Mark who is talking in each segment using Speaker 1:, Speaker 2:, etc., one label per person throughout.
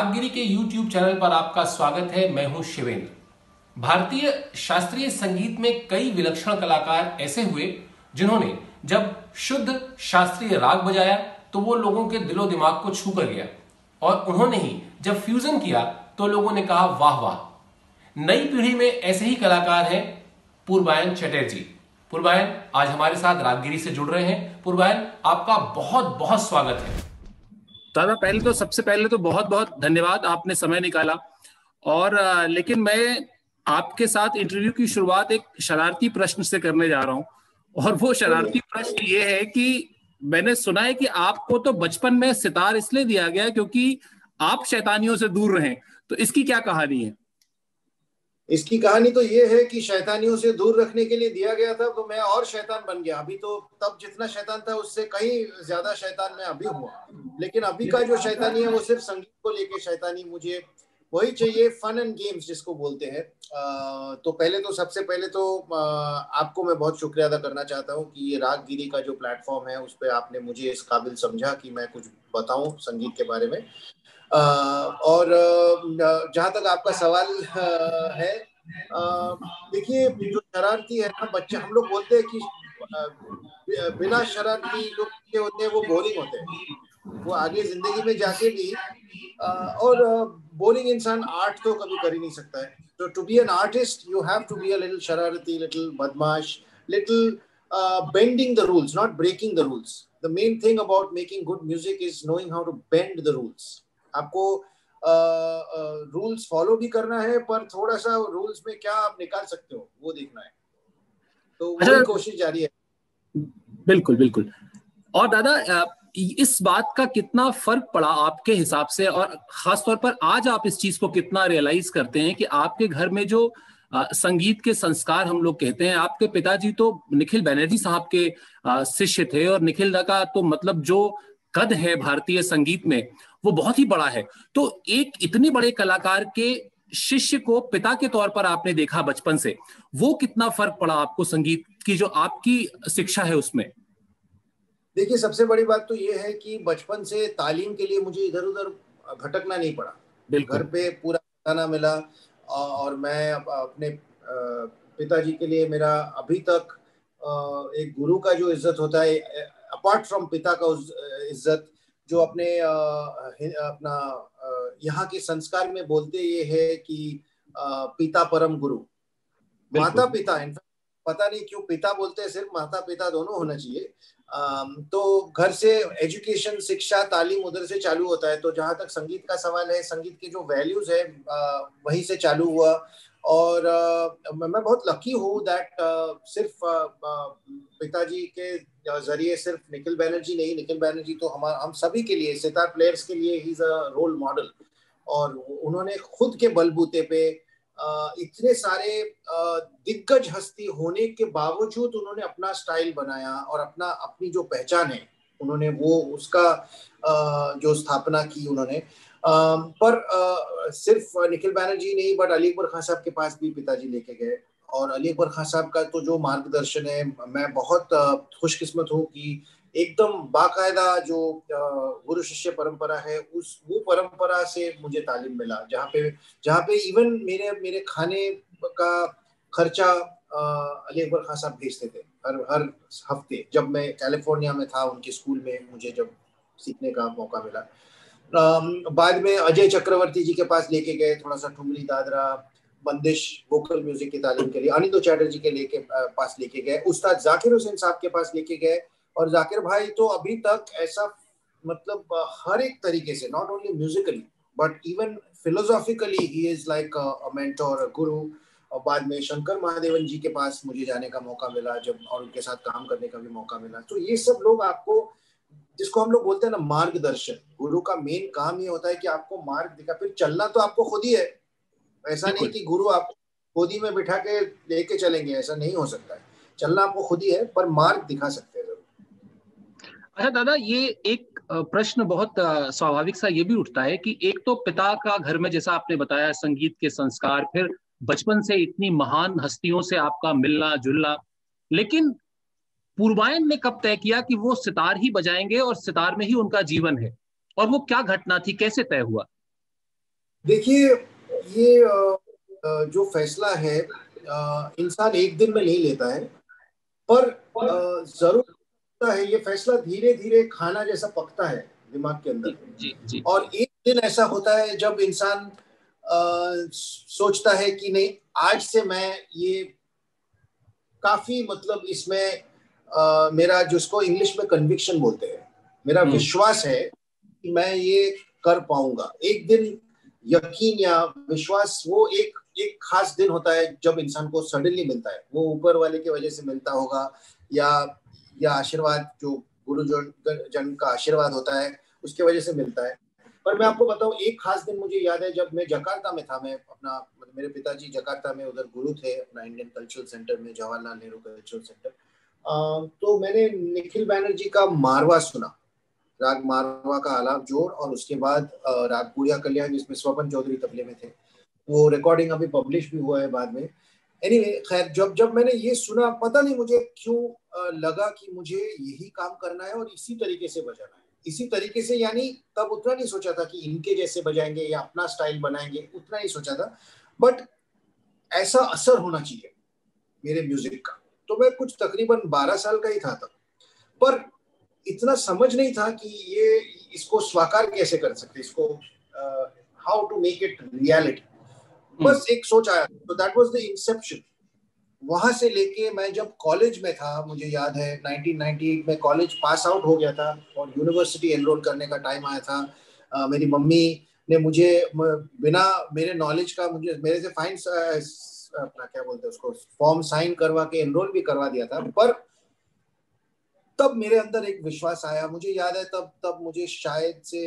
Speaker 1: रागगिरी के YouTube channel पर आपका स्वागत है। मैं हूँ शिवेंद्र। भारतीय शास्त्रीय संगीत में कई विलक्षण कलाकार ऐसे हुए, जिन्होंने जब शुद्ध शास्त्रीय राग बजाया तो वो लोगों के दिलो दिमाग को छू कर गया और उन्होंने ही जब फ्यूजन किया तो लोगों ने कहा, वाह वाह! नई पीढ़ी में ऐसे ही कलाकार हैं पूर्वायन चटर्जी। पूर्वायन, आज हमारे साथ रागगिरी से जुड़ रहे हैं। पूर्वायन, आपका बहुत बहुत स्वागत है।
Speaker 2: दादा, पहले तो सबसे पहले तो बहुत बहुत धन्यवाद, आपने समय निकाला। और लेकिन मैं आपके साथ इंटरव्यू की शुरुआत एक शरारती प्रश्न से करने जा रहा हूँ। और वो शरारती प्रश्न ये है कि मैंने सुना है कि आपको तो बचपन में सितार इसलिए दिया गया क्योंकि आप शैतानियों से दूर रहें। तो इसकी क्या कहानी है?
Speaker 3: इसकी कहानी तो ये है कि शैतानियों से दूर रखने के लिए दिया गया था तो मैं और शैतान बन गया। अभी तो तब जितना शैतान था, उससे कहीं ज़्यादा शैतान मैं अभी हुआ। लेकिन अभी का जो शैतानी है, वो सिर्फ़ संगीत को लेके शैतानी। मुझे वही चाहिए फन एंड गेम्स जिसको बोलते हैं। तो पहले तो सबसे पहले तो आपको मैं बहुत शुक्रिया अदा करना चाहता हूँ कि ये रागगिरी का जो प्लेटफॉर्म है, उस पर आपने मुझे इस काबिल समझा कि मैं कुछ बताऊँ संगीत के बारे में। और जहाँ तक आपका सवाल है देखिए, जो शरारती है ना, बच्चे, हम लोग बोलते हैं कि बिना शरारती जो बच्चे होते हैं, वो बोरिंग होते हैं। वो आगे ज़िंदगी में जाके भी और बोरिंग इंसान आर्ट तो कभी कर ही नहीं सकता है। तो to be an artist you have to be a little शरारती लिटिल बदमाश little bending the rules not breaking the rules the main thing about making good music is knowing how to bend the rules आपको rules follow भी करना है पर थोड़ा सा rules में क्या आप निकाल सकते हो वो देखना है। तो अच्छा, कोशिश जारी है।
Speaker 2: बिल्कुल बिल्कुल। और दादा इस बात का कितना फ़र्क पड़ा आपके हिसाब से? और खासतौर पर आज आप इस चीज़ को कितना रियलाइज़ करते हैं कि आपके घर में जो संगीत के संस्कार हम लोग कहते हैं आपके पिताजी तो निखिल बैनर्जी साहब के शिष्य थे और निखिल दा का तो मतलब जो कद है भारतीय संगीत में वो बहुत ही बड़ा है। तो एक इतने बड़े कलाकार के शिष्य को पिता के तौर पर आपने देखा बचपन से वो कितना फ़र्क पड़ा आपको संगीत की जो आपकी शिक्षा है उसमें?
Speaker 3: देखिए सबसे बड़ी बात तो ये है कि बचपन से तालीम के लिए मुझे इधर उधर भटकना नहीं पड़ा। घर पे पूरा खाना मिला और मैं अपने पिताजी के लिए मेरा अभी तक एक गुरु का जो इज़्ज़त होता है अपार्ट फ्रॉम पिता का इज़्ज़त जो अपने अपना यहाँ के संस्कार में बोलते ये है कि पिता परम गुरु। माता पिता इनफैक्ट पता नहीं क्यों पिता बोलते हैं सिर्फ़ माता पिता दोनों होना चाहिए। तो घर से एजुकेशन शिक्षा तालीम उधर से चालू होता है तो जहाँ तक संगीत का सवाल है संगीत के जो वैल्यूज़ है वहीं से चालू हुआ। और uh, मैं बहुत लकी हूँ दैट uh, सिर्फ़ uh, पिताजी के ज़रिए सिर्फ़ निखिल बैनर्जी नहीं निखिल बैनर्जी तो हम हम सभी के लिए सितार प्लेयर्स के लिए ही रोल मॉडल और उन्होंने खुद के बलबूते पे इतने सारे दिग्गज हस्ती होने के बावजूद उन्होंने अपना स्टाइल बनाया और अपना अपनी जो पहचान है उन्होंने वो उसका जो स्थापना की उन्होंने पर सिर्फ़ निखिल बैनर्जी नहीं बट अली अकबर खान साहब के पास भी पिताजी लेके गए। और अली अकबर खान साहब का तो जो मार्गदर्शन है, मैं बहुत खुशकिस्मत हूँ कि एकदम बाकायदा जो गुरु शिष्य परंपरा है, उस, वो परंपरा से मुझे तालीम मिला। जहाँ पे जहाँ पे इवन मेरे मेरे खाने का खर्चा अली अकबर खान साहब भेजते थे। हर हर हफ़्ते, जब मैं कैलिफ़ोर्निया में था, उनके स्कूल में मुझे जब सीखने का मौका मिला। बाद में अजय चक्रवर्ती जी के पास लेके गए थोड़ा सा ठुमरी दादरा, बंदिश वोकल म्यूज़िक की तालीम के लिए, अनिंदो चैटर्जी के लेके पास लेके गए, उस्ताद जाकिर हुसैन साहब के पास लेके गए, और जाकिर भाई तो अभी तक ऐसा मतलब हर एक तरीके से not only musically but even philosophically he is like mentor guru और बाद में शंकर महादेवन जी के पास मुझे जाने का मौका मिला, जब, और उनके साथ काम करने का भी मौका मिला। तो ये सब लोग आपको जिसको हम लोग बोलते हैं ना मार्गदर्शन। गुरु का मेन काम ये होता है कि आपको मार्ग दिखा फिर चलना तो आपको खुद ही है। ऐसा नहीं कि गुरु आपको गोदी में बिठा के लेके चलेंगे ऐसा नहीं हो सकता है। चलना आपको खुद ही है पर मार्ग दिखा सकते हैं
Speaker 2: अच्छा दादा ये एक प्रश्न बहुत स्वाभाविक सा ये भी उठता है कि एक तो पिता का घर में जैसा आपने बताया संगीत के संस्कार फिर बचपन से इतनी महान हस्तियों से आपका मिलना जुलना लेकिन पूर्वायन ने कब तय किया कि वो सितार ही बजाएँगे और सितार में ही उनका जीवन है? और वो क्या घटना थी? कैसे तय हुआ?
Speaker 3: देखिए ये जो फैसला है इंसान एक दिन में नहीं लेता है। पर ज़रूर है ये फैसला धीरे धीरे खाना जैसा पकता है दिमाग के अंदर। जी, जी. और एक दिन ऐसा होता है जब इंसान सोचता है कि नहीं आज से मैं ये काफ़ी मतलब इसमें मेरा जिसको इंग्लिश में कन्विक्शन बोलते हैं मेरा हम्म। विश्वास है कि मैं ये कर पाऊँगा। एक दिन यकीन या विश्वास वो एक एक खास दिन होता है जब इंसान को सडनली मिलता है। वो ऊपर वाले की वजह से मिलता होगा या या आशीर्वाद जो गुरु जन का आशीर्वाद होता है उसके वजह से मिलता है। पर मैं आपको बताऊँ एक खास दिन मुझे याद है जब मैं जकार्ता में था मैं अपना मतलब मेरे पिताजी जकार्ता में उधर गुरु थे अपना इंडियन कल्चरल सेंटर में जवाहरलाल नेहरू कल्चरल सेंटर तो मैंने निखिल बैनर्जी का मारवा सुना। राग मारवा का आलाप जोड़ और उसके बाद राग पुड़िया कल्याण जिसमें स्वपन चौधरी तबले में थे। वो रिकॉर्डिंग अभी पब्लिश भी हुआ है बाद में। एनी anyway, खैर जब जब मैंने ये सुना पता नहीं मुझे क्यों लगा कि मुझे यही काम करना है और इसी तरीके से बजाना है। इसी तरीके से यानी तब उतना नहीं सोचा था कि इनके जैसे बजाएँगे या अपना स्टाइल बनाएँगे उतना नहीं सोचा था। बट ऐसा असर होना चाहिए मेरे म्यूज़िक का। तो मैं कुछ तकरीबन बारह साल का ही था तब। पर इतना समझ नहीं था कि ये इसको स्वाकार कैसे कर सकते इसको how to make it reality बस एक सोच आया तो दैट वाज द इंसेप्शन वहाँ से लेके मैं जब कॉलेज में था मुझे याद है 1998 में कॉलेज पास आउट हो गया था और यूनिवर्सिटी एनरोल करने का टाइम आया था। uh, मेरी मम्मी ने मुझे बिना मेरे नॉलेज का मुझे मेरे से फाइन अपना क्या बोलते हैं उसको फॉर्म साइन करवा के एनरोल भी करवा दिया था पर तब मेरे अंदर एक विश्वास आया मुझे याद है तब तब मुझे शायद से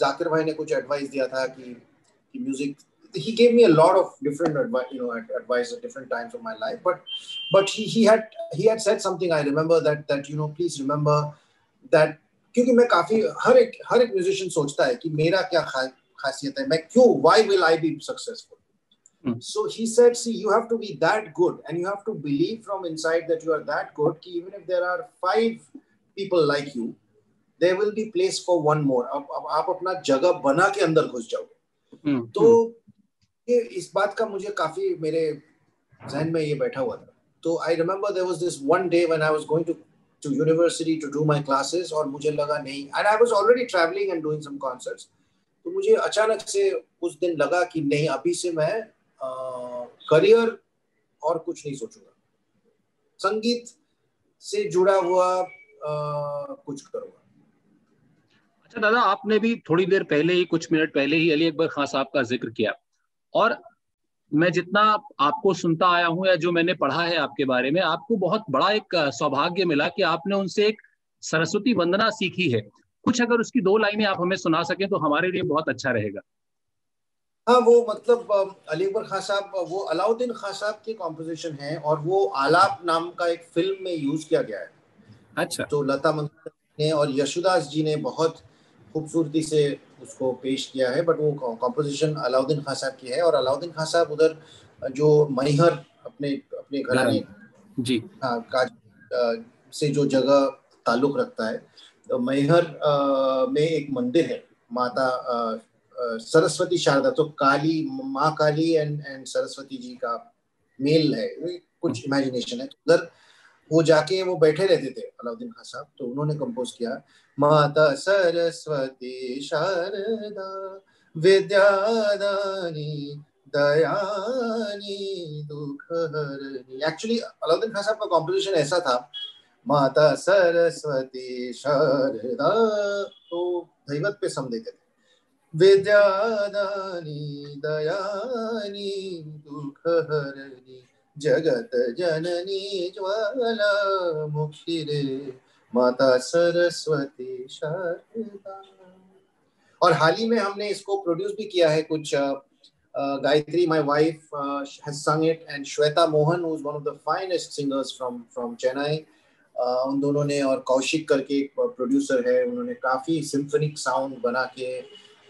Speaker 3: जाकिर भाई ने कुछ एडवाइस दिया था कि, कि music he gave me a lot of different advice, you know, advice at different times of my life. But but he he had he had said something. I remember that that you know, please remember that क्योंकि मैं काफ़ी हर एक हर एक musician सोचता है कि मेरा क्या खासियत है मैं क्यों why will I be successful Hmm. So he said, see, you have to be that good and you have to believe from inside that you are that good. Ki even if there are five people like you, there will be place for one more. आप, आप अपना जगह बना के अंदर घुस जाओगे hmm. तो ये इस बात का मुझे काफ़ी मेरे जहन में ये बैठा हुआ था तो I remember there was this one day when I was going to to university to do my classes और मुझे लगा नहीं and I was already travelling and doing some concerts तो मुझे अचानक से उस दिन लगा कि नहीं अभी से मैं करियर और कुछ नहीं सोचूँगा। संगीत से जुड़ा हुआ आ, कुछ करूँगा।
Speaker 2: अच्छा दादा आपने भी थोड़ी देर पहले ही कुछ मिनट पहले ही अली अकबर खान साहब का ज़िक्र किया। और मैं जितना आपको सुनता आया हूँ या जो मैंने पढ़ा है आपके बारे में आपको बहुत बड़ा एक सौभाग्य मिला कि आपने उनसे एक सरस्वती वंदना सीखी है। कुछ अगर उसकी दो लाइनें आप हमें सुना सकें तो हमारे लिए बहुत अच्छा रहेगा।
Speaker 3: हाँ वो मतलब अली अकबर खान साहब वो अलाउद्दीन खान साहब की कॉम्पोजिशन है और वो आलाप नाम का एक फ़िल्म में यूज़ किया गया है।
Speaker 2: अच्छा।
Speaker 3: तो लता मंगेशकर ने और यशुदास जी ने बहुत खूबसूरती से उसको पेश किया है बट वो कॉम्पोजिशन अलाउद्दीन खान साहब की है और अलाउद्दीन खान साहब उधर जो मैहर अपने अपने घराने
Speaker 2: जी।
Speaker 3: हाँ का से जो जगह ताल्लुक रखता है तो मैहर में एक मंदिर है माता सरस्वती शारदा तो काली, माँ काली एंड एंड सरस्वती जी का मेल है कुछ इमेजिनेशन है। तो उधर वो जाके वो बैठे रहते थे, अलाउद्दीन खान साहब तो उन्होंने कंपोज किया, माता सरस्वती शारदा, विद्यादानी, दयानी दुख एक्चुअली अलाउद्दीन खान साहब का कॉम्पोजिशन ऐसा था, माता सरस्वती शारदा तो दैवत पे सम देते थे। विद्यादानी दयानी दुख हरनी जगत जननी ज्वाला मुक्ति रे माता सरस्वती शारदा। और हाल ही में हमने इसको प्रोड्यूस भी किया है कुछ Gayatri my wife has sung it and Shweta Mohan who is one of the finest singers from from Chennai उन दोनों ने और कौशिक करके एक प्रोड्यूसर है, उन्होंने काफ़ी सिम्फनिक साउंड बना के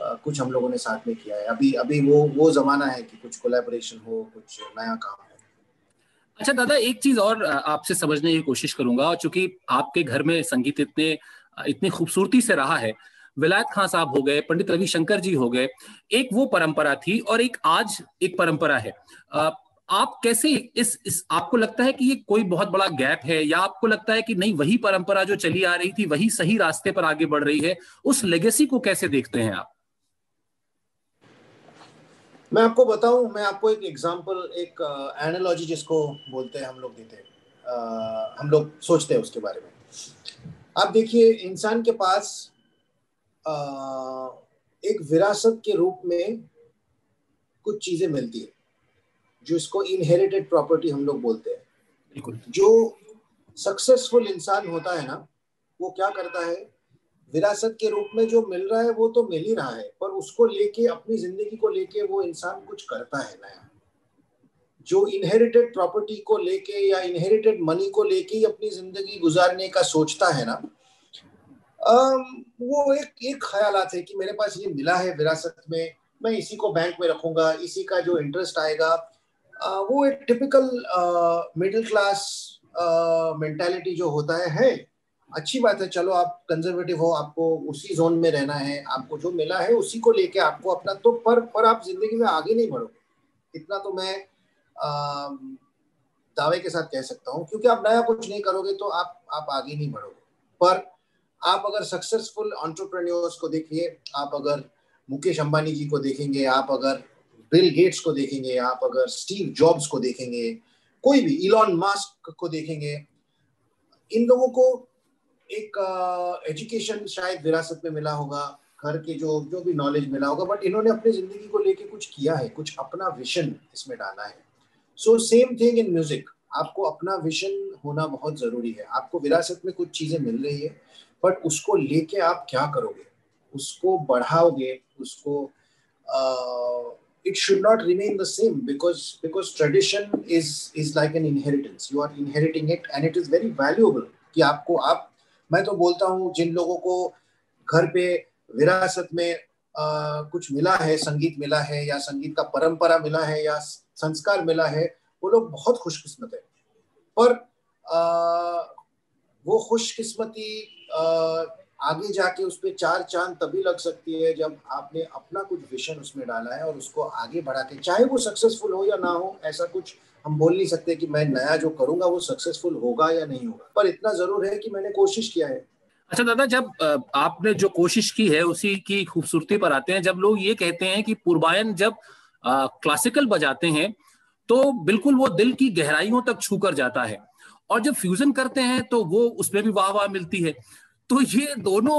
Speaker 3: कुछ हम लोगों ने साथ में किया है। अभी अभी वो वो जमाना है कि कुछ कोलैबोरेशन हो कुछ नया काम हो।
Speaker 2: अच्छा दादा एक चीज़ और आपसे समझने की कोशिश करूँगा। चूँकि आपके घर में संगीत इतने इतनी खूबसूरती से रहा है विलायत खान साहब हो गए पंडित रविशंकर जी हो गए एक वो परंपरा थी और एक आज एक परंपरा है। आप कैसे इस, इस आपको लगता है कि ये कोई बहुत बड़ा गैप है या आपको लगता है कि नहीं वही परंपरा जो चली आ रही थी वही सही रास्ते पर आगे बढ़ रही है उस लेगेसी को कैसे देखते हैं आप?
Speaker 3: मैं आपको बताऊँ मैं आपको एक एग्जांपल एक एनालॉजी जिसको बोलते हैं हम लोग देते हैं हम लोग सोचते हैं उसके बारे में। आप देखिए इंसान के पास आ, एक विरासत के रूप में कुछ चीज़ें मिलती है जो इसको इनहेरिटेड प्रॉपर्टी हम लोग बोलते हैं। बिल्कुल। जो सक्सेसफुल इंसान होता है ना वो क्या करता है विरासत के रूप में जो मिल रहा है, वो तो मिल ही रहा है, पर उसको लेके, अपनी ज़िंदगी को लेके वो इंसान कुछ करता है नया। जो इनहेरिटेड प्रॉपर्टी को लेके या इनहेरिटेड मनी को लेके अपनी ज़िंदगी गुजारने का सोचता है ना वो एक एक ख्याल है कि मेरे पास ये मिला है विरासत में, मैं इसी को बैंक में रखूँगा, इसी का जो इंटरेस्ट आएगा। वो एक टिपिकल मिडिल क्लास मेंटालिटी जो होता है है। अच्छी बात है चलो आप कंजर्वेटिव हो आपको उसी जोन में रहना है आपको जो मिला है उसी को लेके आपको अपना तो पर पर आप ज़िंदगी में आगे नहीं बढ़ोगे। इतना तो मैं आ, दावे के साथ कह सकता हूँ क्योंकि आप नया कुछ नहीं करोगे तो आप आप आगे नहीं बढ़ोगे। पर आप अगर सक्सेसफुल ऑन्टरप्रेन्योर्स को देखिए आप अगर मुकेश अंबानी जी को देखेंगे आप अगर बिल गेट्स को देखेंगे आप अगर स्टीव जॉब्स को देखेंगे कोई भी इलॉन मास्क को देखेंगे इन लोगों को एक एजुकेशन शायद विरासत में मिला होगा, घर के जो जो भी नॉलेज मिला होगा बट इन्होंने अपनी ज़िंदगी को लेके कुछ किया है, कुछ अपना विजन इसमें डाला है। So same thing in music आपको अपना विजन होना बहुत ज़रूरी है। आपको विरासत में कुछ चीज़ें मिल रही है बट उसको लेके आप क्या करोगे? उसको बढ़ाओगे, उसको it should not remain the same because because tradition is is like an inheritance. You are inheriting it and it is very valuable कि आपको आप मैं तो बोलता हूँ जिन लोगों को घर पे विरासत में आ, कुछ मिला है संगीत मिला है या संगीत का परंपरा मिला है या संस्कार मिला है वो लोग बहुत खुशकिस्मत है। पर आ, वो खुशकिस्मती आगे जाके उस पर चार चाँद तभी लग सकती है जब आपने अपना कुछ विजन उसमें डाला है और उसको आगे बढ़ा के चाहे वो सक्सेसफुल हो या ना हो ऐसा कुछ हम बोल नहीं सकते कि मैं नया जो करूँगा वो सक्सेसफुल होगा या नहीं होगा। पर इतना ज़रूर है कि मैंने कोशिश किया है।
Speaker 2: अच्छा दादा जब आपने जो कोशिश की है उसी की खूबसूरती पर आते हैं जब लोग ये कहते हैं कि पूर्वायन जब आ, क्लासिकल बजाते हैं तो बिल्कुल वो दिल की गहराइयों तक छू कर जाता है। और जब फ्यूजन करते हैं तो वो उसमें भी वाह वाह मिलती है। तो ये दोनों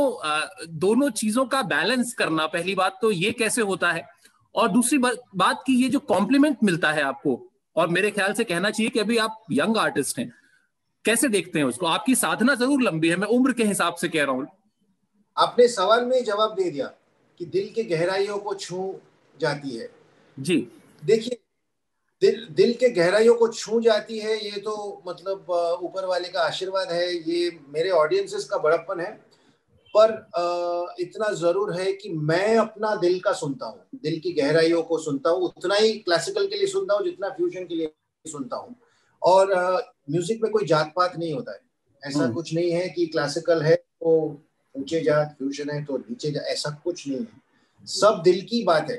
Speaker 2: दोनों चीज़ों का बैलेंस करना पहली बात तो ये कैसे होता है? और दूसरी बात की ये जो कॉम्प्लीमेंट मिलता है आपको और मेरे ख्याल से कहना चाहिए कि अभी आप यंग आर्टिस्ट हैं कैसे देखते हैं उसको? आपकी साधना ज़रूर लंबी है मैं उम्र के हिसाब से कह रहा हूँ।
Speaker 3: आपने सवाल में जवाब दे दिया कि दिल के गहराइयों को छू जाती है।
Speaker 2: जी।
Speaker 3: देखिए दिल दिल के गहराइयों को छू जाती है ये तो मतलब ऊपर वाले का आशीर्वाद है ये मेरे ऑडियंसेस का बड़प्पन है। पर इतना ज़रूर है कि मैं अपना दिल का सुनता हूँ दिल की गहराइयों को सुनता हूँ उतना ही क्लासिकल के लिए सुनता हूँ जितना फ्यूजन के लिए सुनता हूँ। और म्यूज़िक में कोई जात पात नहीं होता है। ऐसा हम्म। कुछ नहीं है कि क्लासिकल है तो ऊँचे जात फ्यूजन है तो नीचे जात ऐसा कुछ नहीं है। सब दिल की बात है।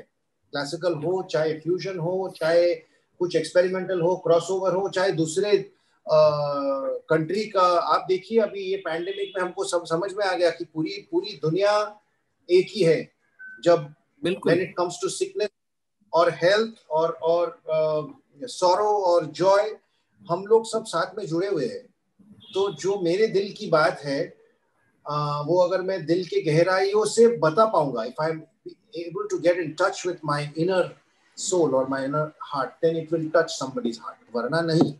Speaker 3: क्लासिकल हो चाहे फ्यूजन हो चाहे कुछ एक्सपेरिमेंटल हो क्रॉसओवर हो चाहे दूसरे कंट्री का आप देखिए अभी ये पैंडेमिक में हमको सब समझ में आ गया कि पूरी पूरी दुनिया एक ही है। जब when it comes to sickness और हेल्थ और और सौरो और जॉय हम लोग सब साथ में जुड़े हुए हैं। तो जो मेरे दिल की बात है आ, वो अगर मैं दिल के गहराइयों से बता पाऊँगा if I am able to get in touch with my inner or my inner heart then it will touch somebody's heart. वरना नहीं।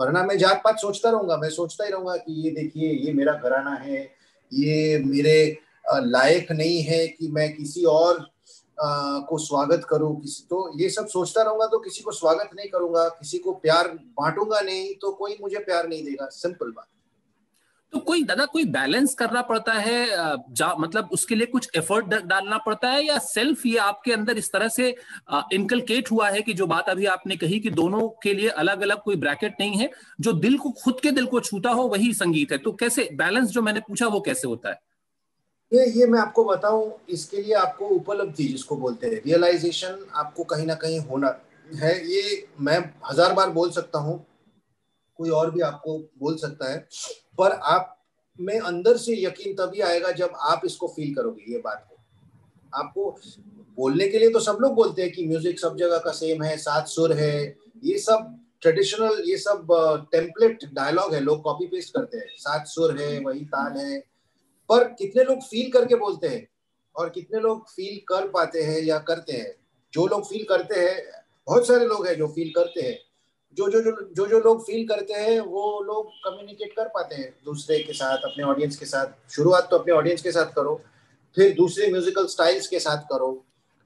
Speaker 3: वरना मैं जात पात सोचता रहूँगा। मैं सोचता ही रहूँगा कि ये देखिए ये मेरा घराना है ये मेरे लायक नहीं है कि मैं किसी और आ, को स्वागत करूँ किसी तो ये सब सोचता रहूँगा तो किसी को स्वागत नहीं करूँगा किसी को प्यार बांटूँगा नहीं तो कोई मुझे प्यार नहीं देगा। सिंपल बात।
Speaker 2: तो कोई दादा, कोई बैलेंस करना पड़ता है जा मतलब उसके लिए कुछ एफर्ट डालना पड़ता है या सेल्फ ये आपके अंदर इस तरह से इनकलकेट हुआ है कि जो बात अभी आपने कही कि दोनों के लिए अलग अलग कोई ब्रैकेट नहीं है, जो दिल को, खुद के दिल को छूता हो वही संगीत है। तो कैसे बैलेंस जो मैंने पूछा वो कैसे होता है?
Speaker 3: ये ये मैं आपको बताऊँ, इसके लिए आपको उपलब्धि जिसको बोलते हैं रियलाइजेशन आपको कहीं ना कहीं होना है। ये मैं हज़ार बार बोल सकता हूँ, कोई और भी आपको बोल सकता है। पर आप, में अंदर से यकीन तभी आएगा जब आप इसको फील करोगे, ये बात को आपको बोलने के लिए तो सब लोग बोलते हैं कि म्यूज़िक सब जगह का सेम है, सात सुर है, ये सब ट्रेडिशनल ये सब टेम्पलेट डायलॉग है, लोग कॉपी पेस्ट करते हैं। सात सुर है, वही ताल है। पर कितने लोग फील करके बोलते हैं और कितने लोग फील कर पाते हैं या करते हैं? जो लोग फील करते हैं, बहुत सारे लोग हैं जो फील करते हैं। जो जो जो जो जो लोग फील करते हैं वो लोग कम्युनिकेट कर पाते हैं दूसरे के साथ अपने ऑडियंस के साथ। शुरुआत तो अपने ऑडियंस के साथ करो फिर दूसरे म्यूजिकल स्टाइल्स के साथ करो।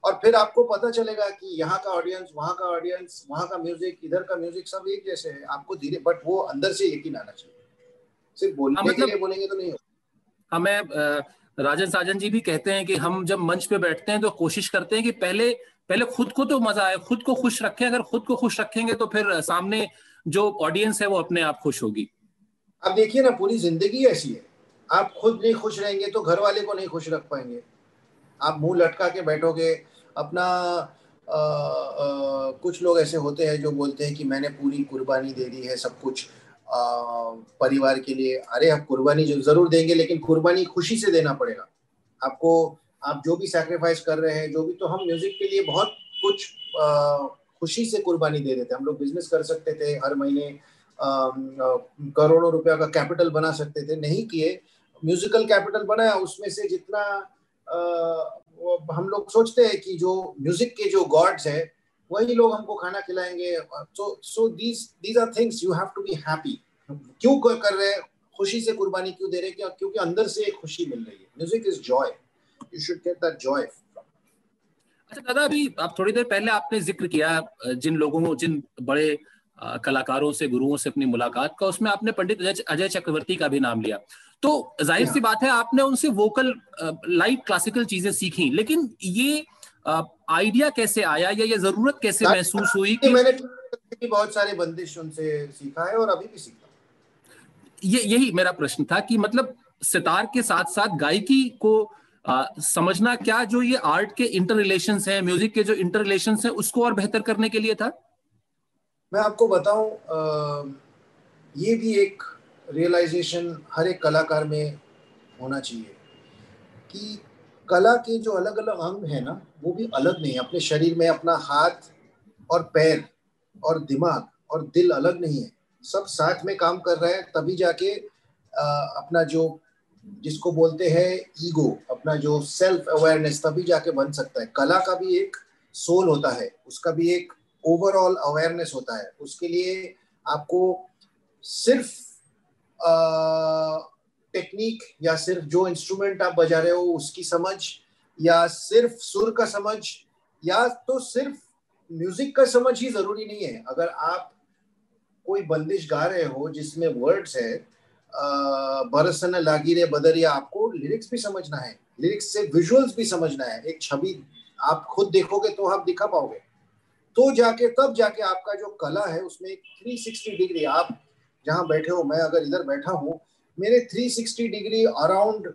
Speaker 3: और फिर आपको पता चलेगा कि यहाँ का ऑडियंस वहाँ का ऑडियंस वहाँ का म्यूज़िक इधर का म्यूज़िक सब एक जैसे है। आपको धीरे बट वो अंदर से यकीन आना चाहिए। सिर्फ़ बोलने मतलब, के लिए बोलेंगे तो नहीं होगा।
Speaker 2: हमें राजन साजन जी भी कहते हैं कि हम जब मंच पे बैठते हैं तो कोशिश करते हैं कि पहले पहले खुद को तो मज़ा आए खुद को खुश रखें अगर खुद को खुश रखेंगे तो फिर सामने जो ऑडियंस है वो अपने आप खुश होगी।
Speaker 3: अब देखिए ना पूरी ज़िंदगी ऐसी है। आप खुद नहीं खुश रहेंगे तो घर वाले को नहीं खुश रख पाएँगे। आप मुँह लटका के बैठोगे अपना आ, आ, कुछ लोग ऐसे होते हैं जो बोलते हैं कि मैंने पूरी कुर्बानी दे दी है सब कुछ आ, परिवार के लिए। अरे आप कुर्बानी जो ज़रूर देंगे लेकिन कुर्बानी खुशी से देना पड़ेगा। आपको आप जो भी सेक्रीफाइस कर रहे हैं जो भी तो हम म्यूज़िक के लिए बहुत कुछ खुशी से कुर्बानी दे देते हम लोग बिज़नेस कर सकते थे हर महीने करोड़ों रुपया का कैपिटल बना सकते थे। नहीं किए। म्यूजिकल कैपिटल बनाया उसमें से जितना आ, हम लोग सोचते हैं कि जो म्यूज़िक के जो गॉड्स है वही लोग हमको खाना खिलाएँगे। So so these these are things you have to be happy क्यों कर रहे हैं? खुशी से कुर्बानी क्यों दे रहे हैं? क्योंकि अंदर से एक खुशी मिल रही है। Music is joy you should get that joy
Speaker 2: अच्छा दादा अभी आप थोड़ी देर पहले आपने ज़िक्र किया जिन लोगों जिन बड़े कलाकारों से गुरुओं से अपनी मुलाकात का उसमें आपने पंडित अजय चक्रवर्ती का भी नाम लिया। तो ज़ाहिर सी बात है आपने उनसे वोकल लाइट क्लासिकल चीज़ें सीखी लेकिन ये आइडिया कैसे आया या ये ज़रूरत कैसे महसूस हुई
Speaker 3: कि मैंने बहुत सारे बंदिश उनसे सीखा है और अभी भी सीखा
Speaker 2: ये यही मेरा प्रश्न था कि मतलब सितार के साथ साथ गायकी को आ, समझना क्या जो ये आर्ट के इंटर रिलेशन है म्यूज़िक के जो इंटर रिलेशन है उसको और बेहतर करने के लिए था?
Speaker 3: मैं आपको बताऊँ ये भी एक रियलाइजेशन हर एक कलाकार में होना चाहिए। कि कला के जो अलग अलग अंग है ना वो भी अलग नहीं है। अपने शरीर में अपना हाथ और पैर और दिमाग और दिल अलग नहीं है। सब साथ में काम कर रहे हैं तभी जाके आ, अपना जो जिसको बोलते हैं ईगो, अपना जो सेल्फ अवेयरनेस तभी जाके बन सकता है। कला का भी एक सोल होता है, उसका भी एक ओवरऑल अवेयरनेस होता है। उसके लिए आपको सिर्फ़ टेक्निक या सिर्फ़ जो इंस्ट्रूमेंट आप बजा रहे हो, उसकी समझ या सिर्फ़ सुर का समझ या तो सिर्फ़ म्यूज़िक का समझ ही ज़रूरी नहीं है। अगर आप कोई बंदिश गा रहे हो जिसमें वर्ड्स है बरसन लागी रे बदरिया, आपको लिरिक्स भी समझना है। लिरिक्स से विजुअल्स भी समझना है। एक छवि आप खुद देखोगे तो आप दिखा पाओगे। तो जाके, तब जाके आपका जो कला है, उसमें 360 डिग्री आप जहाँ बैठे हो, मैं अगर इधर बैठा हूँ, मेरे 360 डिग्री अराउंड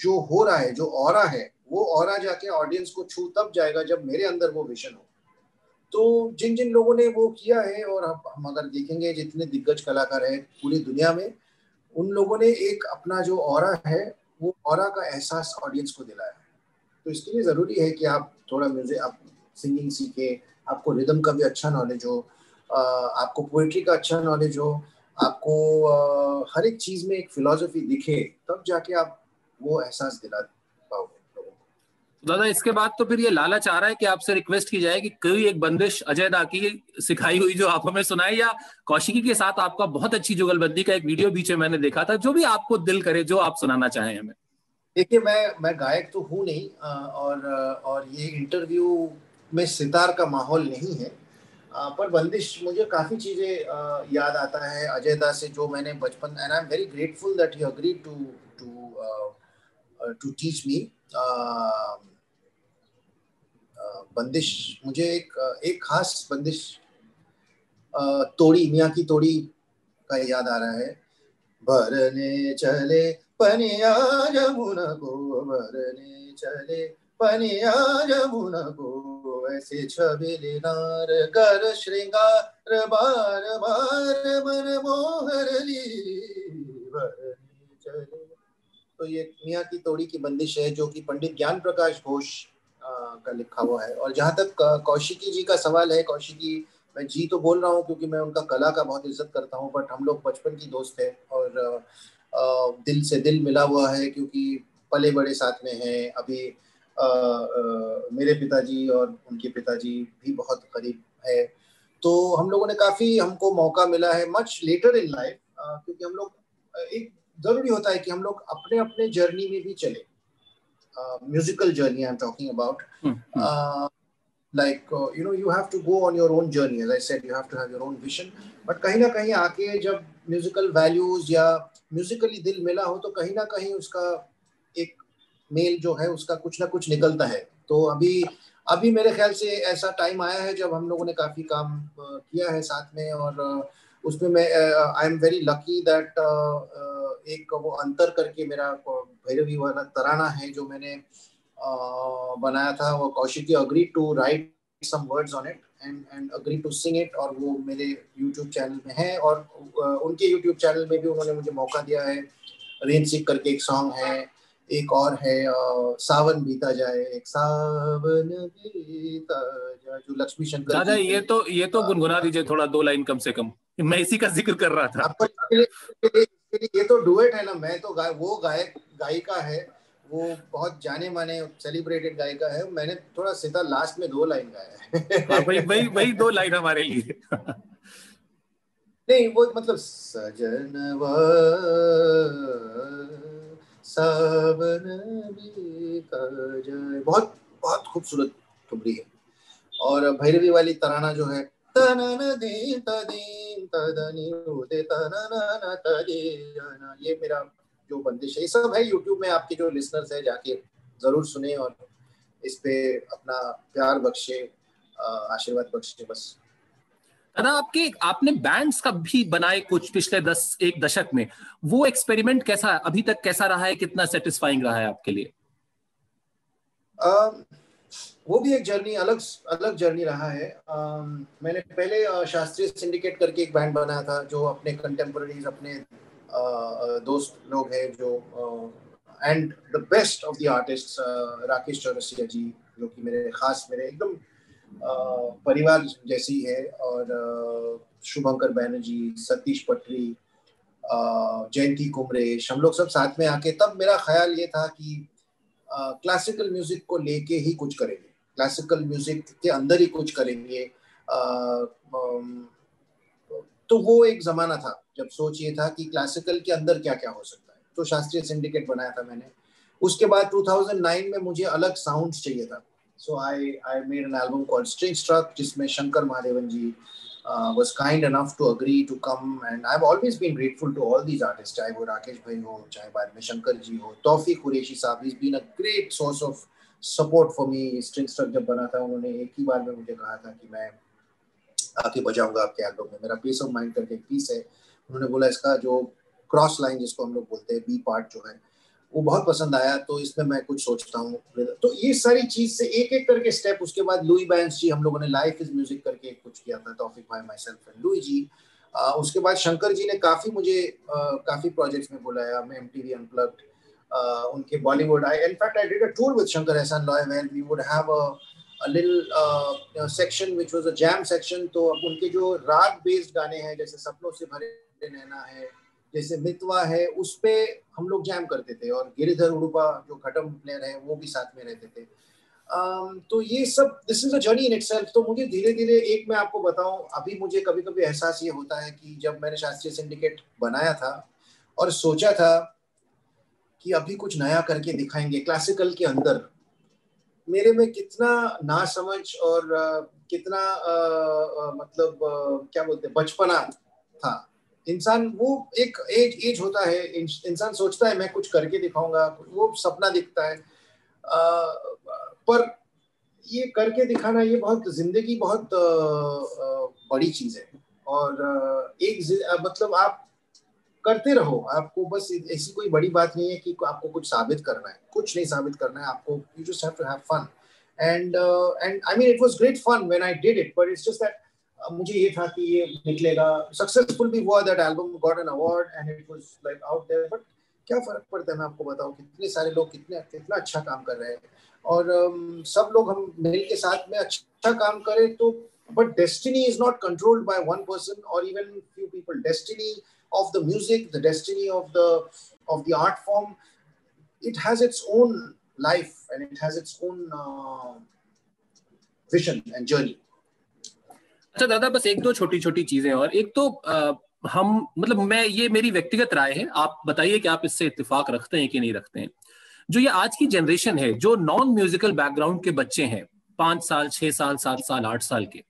Speaker 3: जो हो रहा है, जो और है, वो और जाके ऑडियंस को छू, तब जाएगा जब मेरे अंदर वो विजन हो। तो जिन जिन लोगों ने वो किया है, और हम अगर देखेंगे जितने दिग्गज कलाकार हैं पूरी दुनिया में उन लोगों ने एक अपना जो और है, वो और का एहसास ऑडियंस को दिलाया। तो इसके लिए ज़रूरी है कि आप थोड़ा म्यूज़िक आप सिंगिंग सीखें, आपको रिदम का भी अच्छा नॉलेज हो आपको पोइट्री का अच्छा नॉलेज हो, आपको हर एक चीज़ में एक फिलोसफी दिखे, तब जाके आप वो एहसास दिला
Speaker 2: दादा, इसके बाद तो फिर ये लालच आ रहा है कि आपसे रिक्वेस्ट की जाए कि कोई एक बंदिश अजय दा की सिखाई हुई जो आप हमें सुनाए, या कौशिकी के साथ आपका बहुत अच्छी जुगलबंदी का एक वीडियो बीच में मैंने देखा था, जो भी आपको दिल करे, जो आप सुनाना चाहें हमें।
Speaker 3: देखिए, मैं मैं गायक तो हूँ नहीं और और ये इंटरव्यू में सितार का माहौल नहीं है पर बंदिश मुझे काफ़ी चीज़ें याद आता है अजय दा से, जो मैंने बचपन and I am very grateful that you agree to to to teach me bandish, मुझे एक एक खास बंदिश तोड़ी, मियाँ की तोड़ी का याद आ रहा है। भरने चले, पनिया को, भरने चले, पनिया को, ऐसे छबिले नार कर श्रृंगार, बार बार मन मोहर ली। भरने चले। तो ये मियाँ की तोड़ी की बंदिश है, जो कि पंडित ज्ञान प्रकाश घोष का लिखा हुआ है। और जहाँ तक कौशिकी जी का सवाल है कौशिकी मैं जी तो बोल रहा हूँ क्योंकि मैं उनका कला का बहुत इज़्ज़त करता हूँ बट हम लोग बचपन की दोस्त है और दिल से दिल मिला हुआ है क्योंकि पले बड़े साथ में हैं। अभी आ, आ, मेरे पिताजी और उनके पिताजी भी बहुत करीब है। तो हम लोगों ने काफ़ी हमको मौका मिला है मच लेटर इन लाइफ क्योंकि हम लोग एक ज़रूरी होता है कि हम लोग अपने अपने जर्नी में भी चले। Musical journey I am talking about like uh, you know you have to go on your own journey. As i said you have to have your own vision. But कहीं ना कहीं आके जब म्यूजिकल वैल्यूज़ या Musically दिल मिला हो तो कहीं ना कहीं उसका एक मेल जो है उसका कुछ ना कुछ निकलता है। तो अभी अभी मेरे ख्याल से ऐसा टाइम आया है जब हम लोगों ने काफ़ी काम किया है साथ में और उसमें मैं I am very lucky that एक वो अंतर करके मेरा भैरवी वाला तराना है जो मैंने बनाया था वो Kaushiki agree to write some words on it and and agree to sing it और वो मेरे यूट्यूब चैनल में है और उनके यूट्यूब चैनल में भी उन्होंने मुझे मौका दिया है। रेन सिक करके एक सॉन्ग है एक और है सावन बीता जाए एक सावन बीता जाए जो लक्ष्मी शंकर
Speaker 2: दादा ये तो ये तो गुनगुना दीजिए थोड़ा दो लाइन कम से कम। मैं इसी का ज़िक्र कर रहा था।
Speaker 3: आपको ये तो डुएट है ना मैं तो गाय वो गायक गायिका है वो बहुत जाने माने सेलिब्रेटेड गायिका है मैंने थोड़ा सीधा लास्ट में दो लाइन गाया है।
Speaker 2: हाँ, वही वही वही दो लाइन हमारे लिए।
Speaker 3: नहीं वो मतलब सजनवा सावन बहुत बहुत खूबसूरत टुकड़ी है। और भैरवी वाली तराना जो है ये मेरा जो बंदिश है ये सब है। यूट्यूब में आपके जो लिसनर्स है जाके ज़रूर सुने और इस पे अपना प्यार बख्शे आशीर्वाद बख्शे बस।
Speaker 2: दादा आपके आपने बैंड्स का भी बनाए कुछ पिछले दस एक दशक में। वो एक्सपेरिमेंट कैसा अभी तक कैसा रहा है? कितना सेटिस्फाइंग रहा है आपके लिए?
Speaker 3: आ, वो भी एक जर्नी अलग अलग जर्नी रहा है। आ, मैंने पहले शास्त्रीय सिंडिकेट करके एक बैंड बनाया था जो अपने कंटेम्प्रेरीज अपने दोस्त लोग हैं जो and the best of the artist Rakesh Chaurasia ji जो कि मेरे खास मेरे एकदम परिवार जैसी है। और शुभंकर बैनर्जी सतीश पटरी जयंती कुमरेश हम लोग सब साथ में आके तब मेरा ख्याल ये था कि क्लासिकल म्यूज़िक को लेके ही कुछ करेंगे। क्लासिकल म्यूज़िक के अंदर ही कुछ करेंगे। तो वो एक जमाना था, जब सोच ये था कि क्लासिकल के अंदर क्या क्या हो सकता है। तो शास्त्रीय सिंडिकेट बनाया था मैंने। उसके बाद 2009 में मुझे अलग साउंड चाहिए था। So I I made an album called string struck जिसमें शंकर महादेवन जी was kind enough to agree to come. And I've always been grateful to all these artists, चाहे वो राकेश भाई हो, चाहे बाद में शंकर जी हो, तौफीक कुरैशी साहब, he's been a great source of support for me. String struck जब बना था, उन्होंने एक ही बार में मुझे कहा था कि मैं आके बजाऊँगा आपके एल्बम में। मेरा पीस ऑफ़ माइंड करके एक पीस है। उन्होंने बोला इसका जो क्रॉस लाइन जिसको हम लोग बोलते हैं बी पार्ट जो है वो बहुत पसंद आया तो इसमें मैं कुछ सोचता हूँ। तो ये सारी चीज़ से एक एक करके स्टेप उसके बाद लुई बैंस जी हम लोगों ने लाइफ इज़ म्यूज़िक करके कुछ किया था Taufiq bhai myself and Louis ji. आ, उसके बाद शंकर जी ने काफ़ी मुझे आ, काफ़ी प्रोजेक्ट्स में बुलाया मैं एम टी वी अनप्लग्ड उनके Bollywood I in fact I did a tour with Shankar Ehsaan Loy well we would have a a little uh, you know, a jam section तो अब उनके जो राग बेस्ड गाने हैं जैसे सपनों से भरे नैना है जैसे मितवा है उस पर हम लोग जैम करते थे और गिरिधर उड़ुपा जो घटम प्लेयर है वो भी साथ में रहते थे। तो ये सब this is a journey in itself तो मुझे धीरे धीरे एक मैं आपको बताऊँ अभी मुझे कभी कभी एहसास ये होता है कि जब मैंने शास्त्रीय सिंडिकेट बनाया था और सोचा था कि अभी कुछ नया करके दिखाएँगे क्लासिकल के अंदर मेरे में कितना ना समझ और कितना आ, मतलब क्या बोलते बचपना था। इंसान वो एक एज एज होता है इंसान सोचता है मैं कुछ करके दिखाऊँगा वो सपना दिखता है। आ, पर ये करके दिखाना ये बहुत ज़िंदगी बहुत बड़ी चीज़ है। और एक मतलब आप करते रहो आपको बस ऐसी कोई बड़ी बात नहीं है कि आपको कुछ साबित करना है। कुछ नहीं साबित करना है आपको you just have to have fun and and I mean it was great fun when I did it but it's just that मुझे ये था कि ये निकलेगा। सक्सेसफुल भी हुआ that album got an award and it was like out there but क्या फ़र्क पड़ता है? मैं आपको बताऊँ कितने सारे लोग कितने कितना अच्छा काम कर रहे हैं। और um, सब लोग हम मिल के साथ में अच्छा काम करें तो but destiny is not controlled by one person और even few people destiny of the music the destiny of the of the art form it has its own life and it has its own vision and journey
Speaker 2: अच्छा दादा बस एक दो छोटी छोटी चीज़ें और। एक तो आ, हम मतलब मैं ये मेरी व्यक्तिगत राय है। आप बताइए कि आप इससे इत्तेफाक रखते हैं कि नहीं रखते हैं। जो ये आज की जनरेशन है जो नॉन म्यूजिकल बैकग्राउंड के बच्चे हैं पाँच साल छह साल सात साल आठ साल के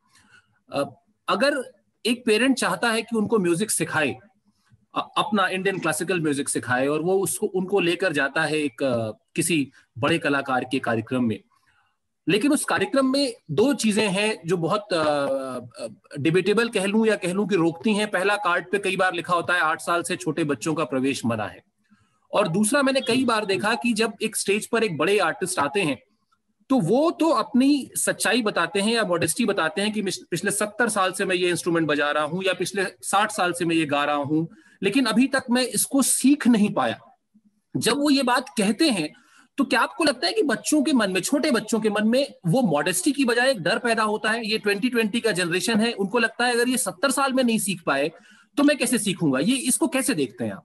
Speaker 2: अगर एक पेरेंट चाहता है कि उनको म्यूज़िक सिखाए अपना इंडियन क्लासिकल म्यूज़िक सिखाए और वो उसको उनको लेकर जाता है एक किसी बड़े कलाकार के कार्यक्रम में लेकिन उस कार्यक्रम में दो चीज़ें हैं जो बहुत डिबेटेबल कह लूँ या कह लूँ कि रोकती हैं। पहला कार्ड पे कई बार लिखा होता है, आठ साल से छोटे बच्चों का प्रवेश मना है। और दूसरा मैंने कई बार देखा कि जब एक स्टेज पर एक बड़े आर्टिस्ट आते हैं तो वो तो अपनी सच्चाई बताते हैं या मॉडेस्टी बताते हैं कि पिछले सत्तर साल से मैं ये इंस्ट्रूमेंट बजा रहा हूँ या पिछले साठ साल से मैं ये गा रहा हूँ, लेकिन अभी तक मैं इसको सीख नहीं पाया। जब वो ये बात कहते हैं तो क्या आपको लगता है कि बच्चों के मन में छोटे बच्चों के मन में वो मॉडेस्टी की बजाय एक डर पैदा होता है? ये ट्वेंटी ट्वेंटी का जनरेशन है उनको लगता है अगर ये सत्तर साल में नहीं सीख पाए तो मैं कैसे सीखूँगा? ये इसको कैसे देखते हैं आप?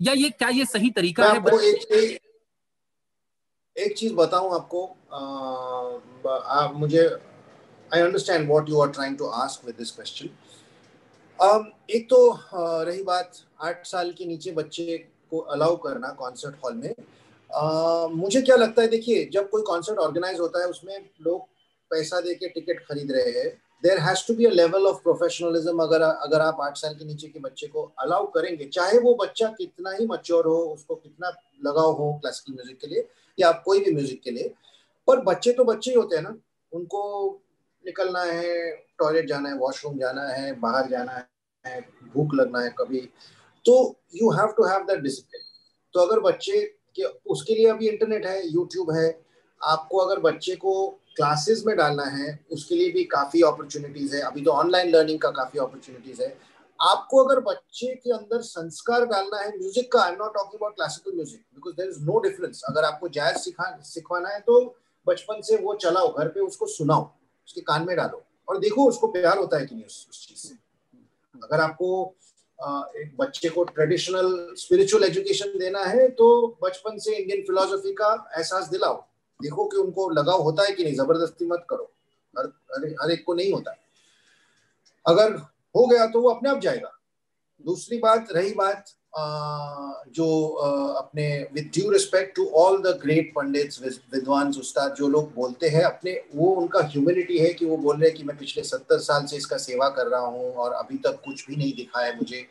Speaker 2: या ये क्या ये सही तरीका है
Speaker 3: एक, एक चीज़ बताऊँ आपको आ, आ, मुझे I understand what you are trying to ask with this question एक तो रही बात आठ साल के नीचे बच्चे को अलाउ करना कॉन्सर्ट हॉल में मुझे क्या लगता है, देखिए, जब कोई कॉन्सर्ट ऑर्गेनाइज होता है, उसमें लोग पैसा दे के टिकट खरीद रहे हैं there has to be a level of professionalism अगर अगर आप आठ साल के नीचे के बच्चे को अलाउ करेंगे, चाहे वो बच्चा कितना ही मच्योर हो, उसको कितना लगाव हो क्लासिकल म्यूज़िक के लिए या आप कोई भी म्यूज़िक के लिए, पर बच्चे तो बच्चे ही होते हैं ना, उनको निकलना है टॉयलेट जाना है वॉशरूम जाना है, बाहर जाना है, भूख लगना है कभी तो you have to have that discipline तो अगर बच्चे के उसके लिए अभी इंटरनेट है यूट्यूब है। आपको अगर बच्चे को क्लासेस में डालना है उसके लिए भी काफ़ी अपॉर्चुनिटीज़ है। अभी तो ऑनलाइन लर्निंग का काफ़ी अपॉर्चुनिटीज़ है। आपको अगर बच्चे के अंदर संस्कार डालना है म्यूज़िक का I am not talking about classical music because there is no difference अगर आपको जैज सिखा सिखवाना है तो बचपन से वो चलाओ घर पे उसको सुनाओ उसके कान में डालो। और देखो उसको प्यार होता है कि नहीं उस, उस चीज़ से। अगर आपको एक बच्चे को ट्रेडिशनल स्पिरिचुअल एजुकेशन देना है तो बचपन से इंडियन फिलोसफी का एहसास दिलाओ। देखो कि उनको लगाव होता है कि नहीं, ज़बरदस्ती मत करो। हर हर एक को नहीं होता। अगर हो गया तो वो अपने आप जाएगा। दूसरी बात, रही बात जो अपने with due respect to all the great pandits विद्वान उस्ताद, जो लोग बोलते हैं, अपने, वो उनका ह्यूमिलिटी है कि वो बोल रहे हैं कि मैं पिछले सत्तर साल से इसका सेवा कर रहा हूँ और अभी तक कुछ भी नहीं दिखा है मुझे।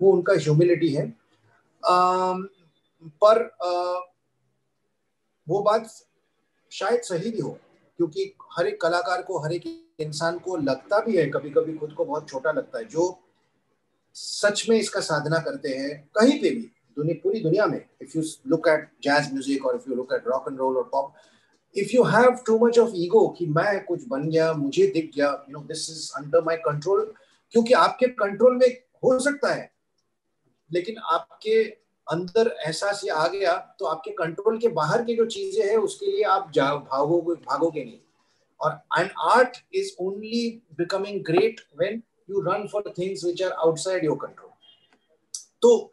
Speaker 3: वो उनका ह्यूमिलिटी है। पर वो बात शायद सही भी हो, क्योंकि हर एक कलाकार को, हर एक इंसान को लगता भी है कभी कभी खुद को बहुत छोटा लगता है। जो सच में इसका साधना करते हैं, कहीं पे भी दुनिया पूरी दुनिया में if you look at jazz music और if you look at rock and roll और pop if you have too much of ego कि मैं कुछ बन गया, मुझे दिख गया you know this is under my control क्योंकि आपके कंट्रोल में हो सकता है, लेकिन आपके अंदर एहसास ये आ गया तो आपके कंट्रोल के बाहर की जो चीज़ें हैं, उसके लिए आप भागोगे भागोगे नहीं। और and art is only becoming great when you run for things which are outside your control. तो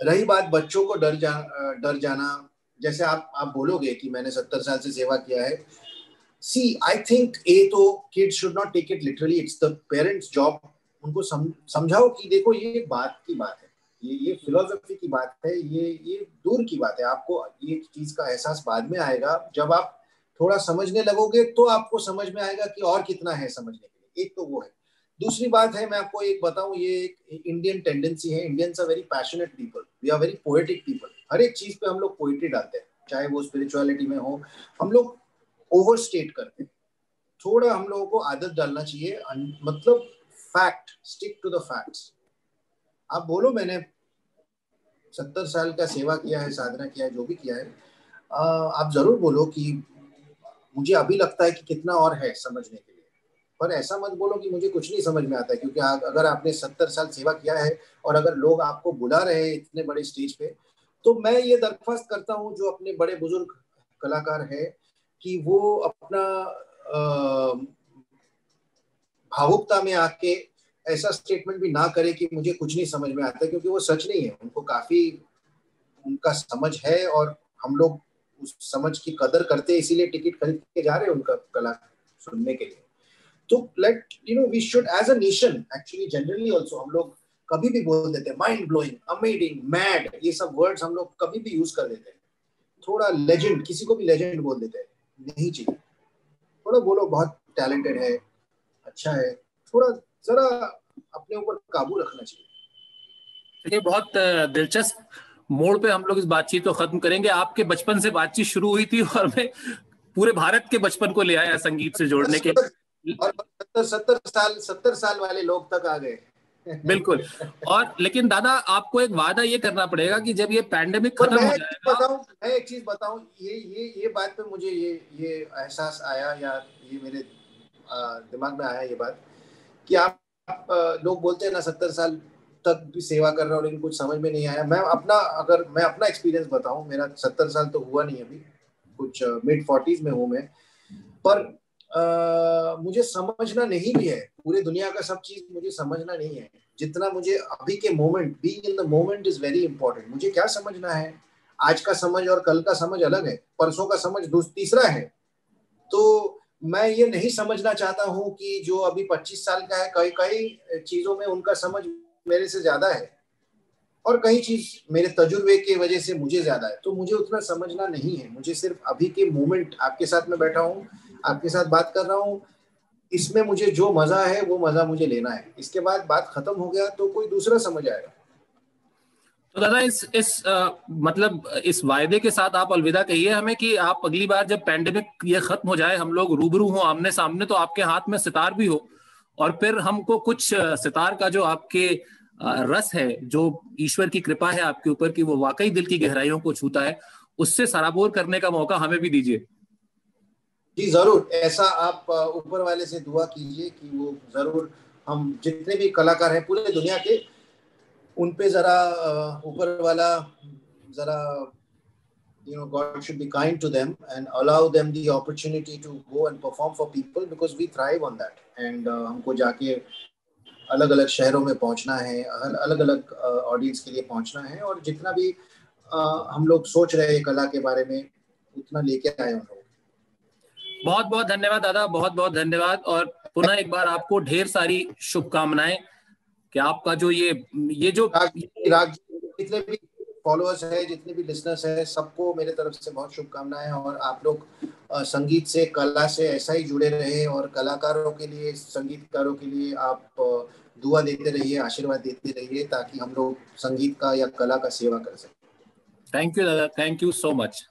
Speaker 3: रही बात बच्चों को डर जा डर जाना जैसे आप आप बोलोगे कि मैंने सत्तर साल से सेवा किया है। सी आई थिंक ए तो kids should not take it literally it's the parents job उनको सम, समझाओ कि देखो ये बात की बात है। ये ये फिलोसफी की बात है ये ये दूर की बात है। आपको ये चीज़ का एहसास बाद में आएगा। जब आप थोड़ा समझने लगोगे तो आपको समझ में आएगा कि और कितना है समझने के लिए। एक तो वो है। दूसरी बात है, मैं आपको एक बताऊँ, ये एक इंडियन टेंडेंसी है। Indians are very passionate people we are very poetic people हर एक चीज़ पे हम लोग पोइट्री डालते हैं, चाहे वो स्पिरिचुअलिटी में हो। हम लोग ओवर स्टेट करते हैं। थोड़ा हम लोगों को आदत डालना चाहिए। मतलब fact stick to the facts आप बोलो, मैंने सत्तर साल का सेवा किया है, साधना किया है, जो भी किया है। आप ज़रूर बोलो कि मुझे अभी लगता है कि कितना और है समझने के लिए। पर ऐसा मत बोलो कि मुझे कुछ नहीं समझ में आता क्योंकि अगर आपने सत्तर साल सेवा किया है और अगर लोग आपको बुला रहे हैं इतने बड़े स्टेज पे तो मैं ये दरख्वास्त करता हूँ, जो अपने बड़े बुज़ुर्ग कलाकार है, कि वो अपना भावुकता में आके ऐसा स्टेटमेंट भी ना करे कि मुझे कुछ नहीं समझ में आता, क्योंकि वो सच नहीं है। उनको काफ़ी, उनका समझ है और हम लोग उस समझ की कदर करते हैं, इसीलिए टिकट खरीद के जा रहे हैं उनका कला सुनने के लिए। तो let you know we should as a nation actually generally also हम लोग कभी भी बोल देते हैं माइंड ब्लोइंग अमेजिंग मैड ये सब वर्ड्स हम लोग कभी भी यूज़ कर देते हैं। थोड़ा लेजेंड किसी को भी लेजेंड बोल देते हैं, नहीं चाहिए। थोड़ा बोलो, बहुत टैलेंटेड है अच्छा है, थोड़ा जरा अपने ऊपर काबू रखना चाहिए।
Speaker 2: ये बहुत दिलचस्प मोड़ पे हम लोग इस बातचीत को खत्म करेंगे। आपके बचपन से बातचीत शुरू हुई थी और मैं पूरे भारत के बचपन को ले आया संगीत से जोड़ने के।
Speaker 3: और सत्तर सत्तर साल सत्तर साल वाले लोग तक आ गए।
Speaker 2: बिल्कुल। और लेकिन दादा आपको एक वादा ये करना पड़ेगा कि जब ये पैंडेमिक खत्म हो
Speaker 3: जाएगा बताऊँ मैं एक चीज़ बताऊँ ये ये ये बात पे मुझे ये ये एहसास आया या ये मेरे दिमाग में आया ये बात कि आप, आप लोग बोलते हैं ना सत्तर साल तक भी सेवा कर रहा हूँ लेकिन कुछ समझ में नहीं आया। मैं अपना अगर मैं अपना एक्सपीरियंस बताऊँ मेरा सत्तर साल तो हुआ नहीं अभी। कुछ मिड फोर्टीज में हूँ मैं। पर मुझे समझना नहीं भी है। पूरे दुनिया का सब चीज़ मुझे समझना नहीं है। जितना मुझे अभी के moment being in the moment is very important मुझे क्या समझना है? आज का समझ और कल का समझ अलग है। परसों का समझ तीसरा है। तो मैं ये नहीं समझना चाहता हूँ कि जो अभी 25 साल का है, कई कई चीज़ों में उनका समझ मेरे से ज़्यादा है। और कई चीज़ मेरे तजुर्बे की वजह से मुझे ज़्यादा है। तो मुझे उतना समझना नहीं है। मुझे सिर्फ़ अभी के मोमेंट आपके साथ में बैठा हूँ। आपके साथ बात कर रहा हूँ। इसमें मुझे जो मज़ा है वो मज़ा मुझे लेना है। इसके बाद बात खत्म हो गया तो कोई दूसरा समझ आएगा।
Speaker 2: तो दादा इस इस आ, मतलब इस वायदे के साथ आप अलविदा कहिए हमें कि आप अगली बार जब पैंडेमिक ये खत्म हो जाए हम लोग रूबरू हो आमने सामने तो आपके हाथ में सितार भी हो। और फिर हमको कुछ सितार का जो आपके रस है जो ईश्वर की कृपा है आपके ऊपर की वो वाकई दिल की गहराइयों को छूता है उससे सराबोर करने का मौका हमें भी दीजिए।
Speaker 3: जी ज़रूर। ऐसा आप ऊपर वाले से दुआ कीजिए कि वो ज़रूर हम जितने भी कलाकार हैं पूरे दुनिया के उन पे जरा ऊपर वाला जरा know god should be kind to them and allow them the opportunity to go and perform for people because we thrive on that. And uh, हमको जाके अलग अलग शहरों में पहुँचना है अलग अलग ऑडियंस के लिए पहुँचना है और जितना भी हम लोग सोच रहे हैं कला के बारे में उतना लेके आए उन लोग।
Speaker 2: बहुत बहुत धन्यवाद दादा बहुत बहुत धन्यवाद और पुनः एक बार आपको ढेर सारी शुभकामनाएँ। कि आपका जो ये ये जो
Speaker 3: राग, जितने भी फॉलोअर्स है जितने भी लिसनर्स है सबको मेरे तरफ़ से बहुत शुभकामनाएँ और आप लोग संगीत से कला से ऐसा ही जुड़े रहे और कलाकारों के लिए संगीतकारों के लिए आप दुआ देते रहिए आशीर्वाद देते रहिए ताकि हम लोग संगीत का या कला का सेवा कर सकें।
Speaker 2: थैंक यू दादा। Thank you so much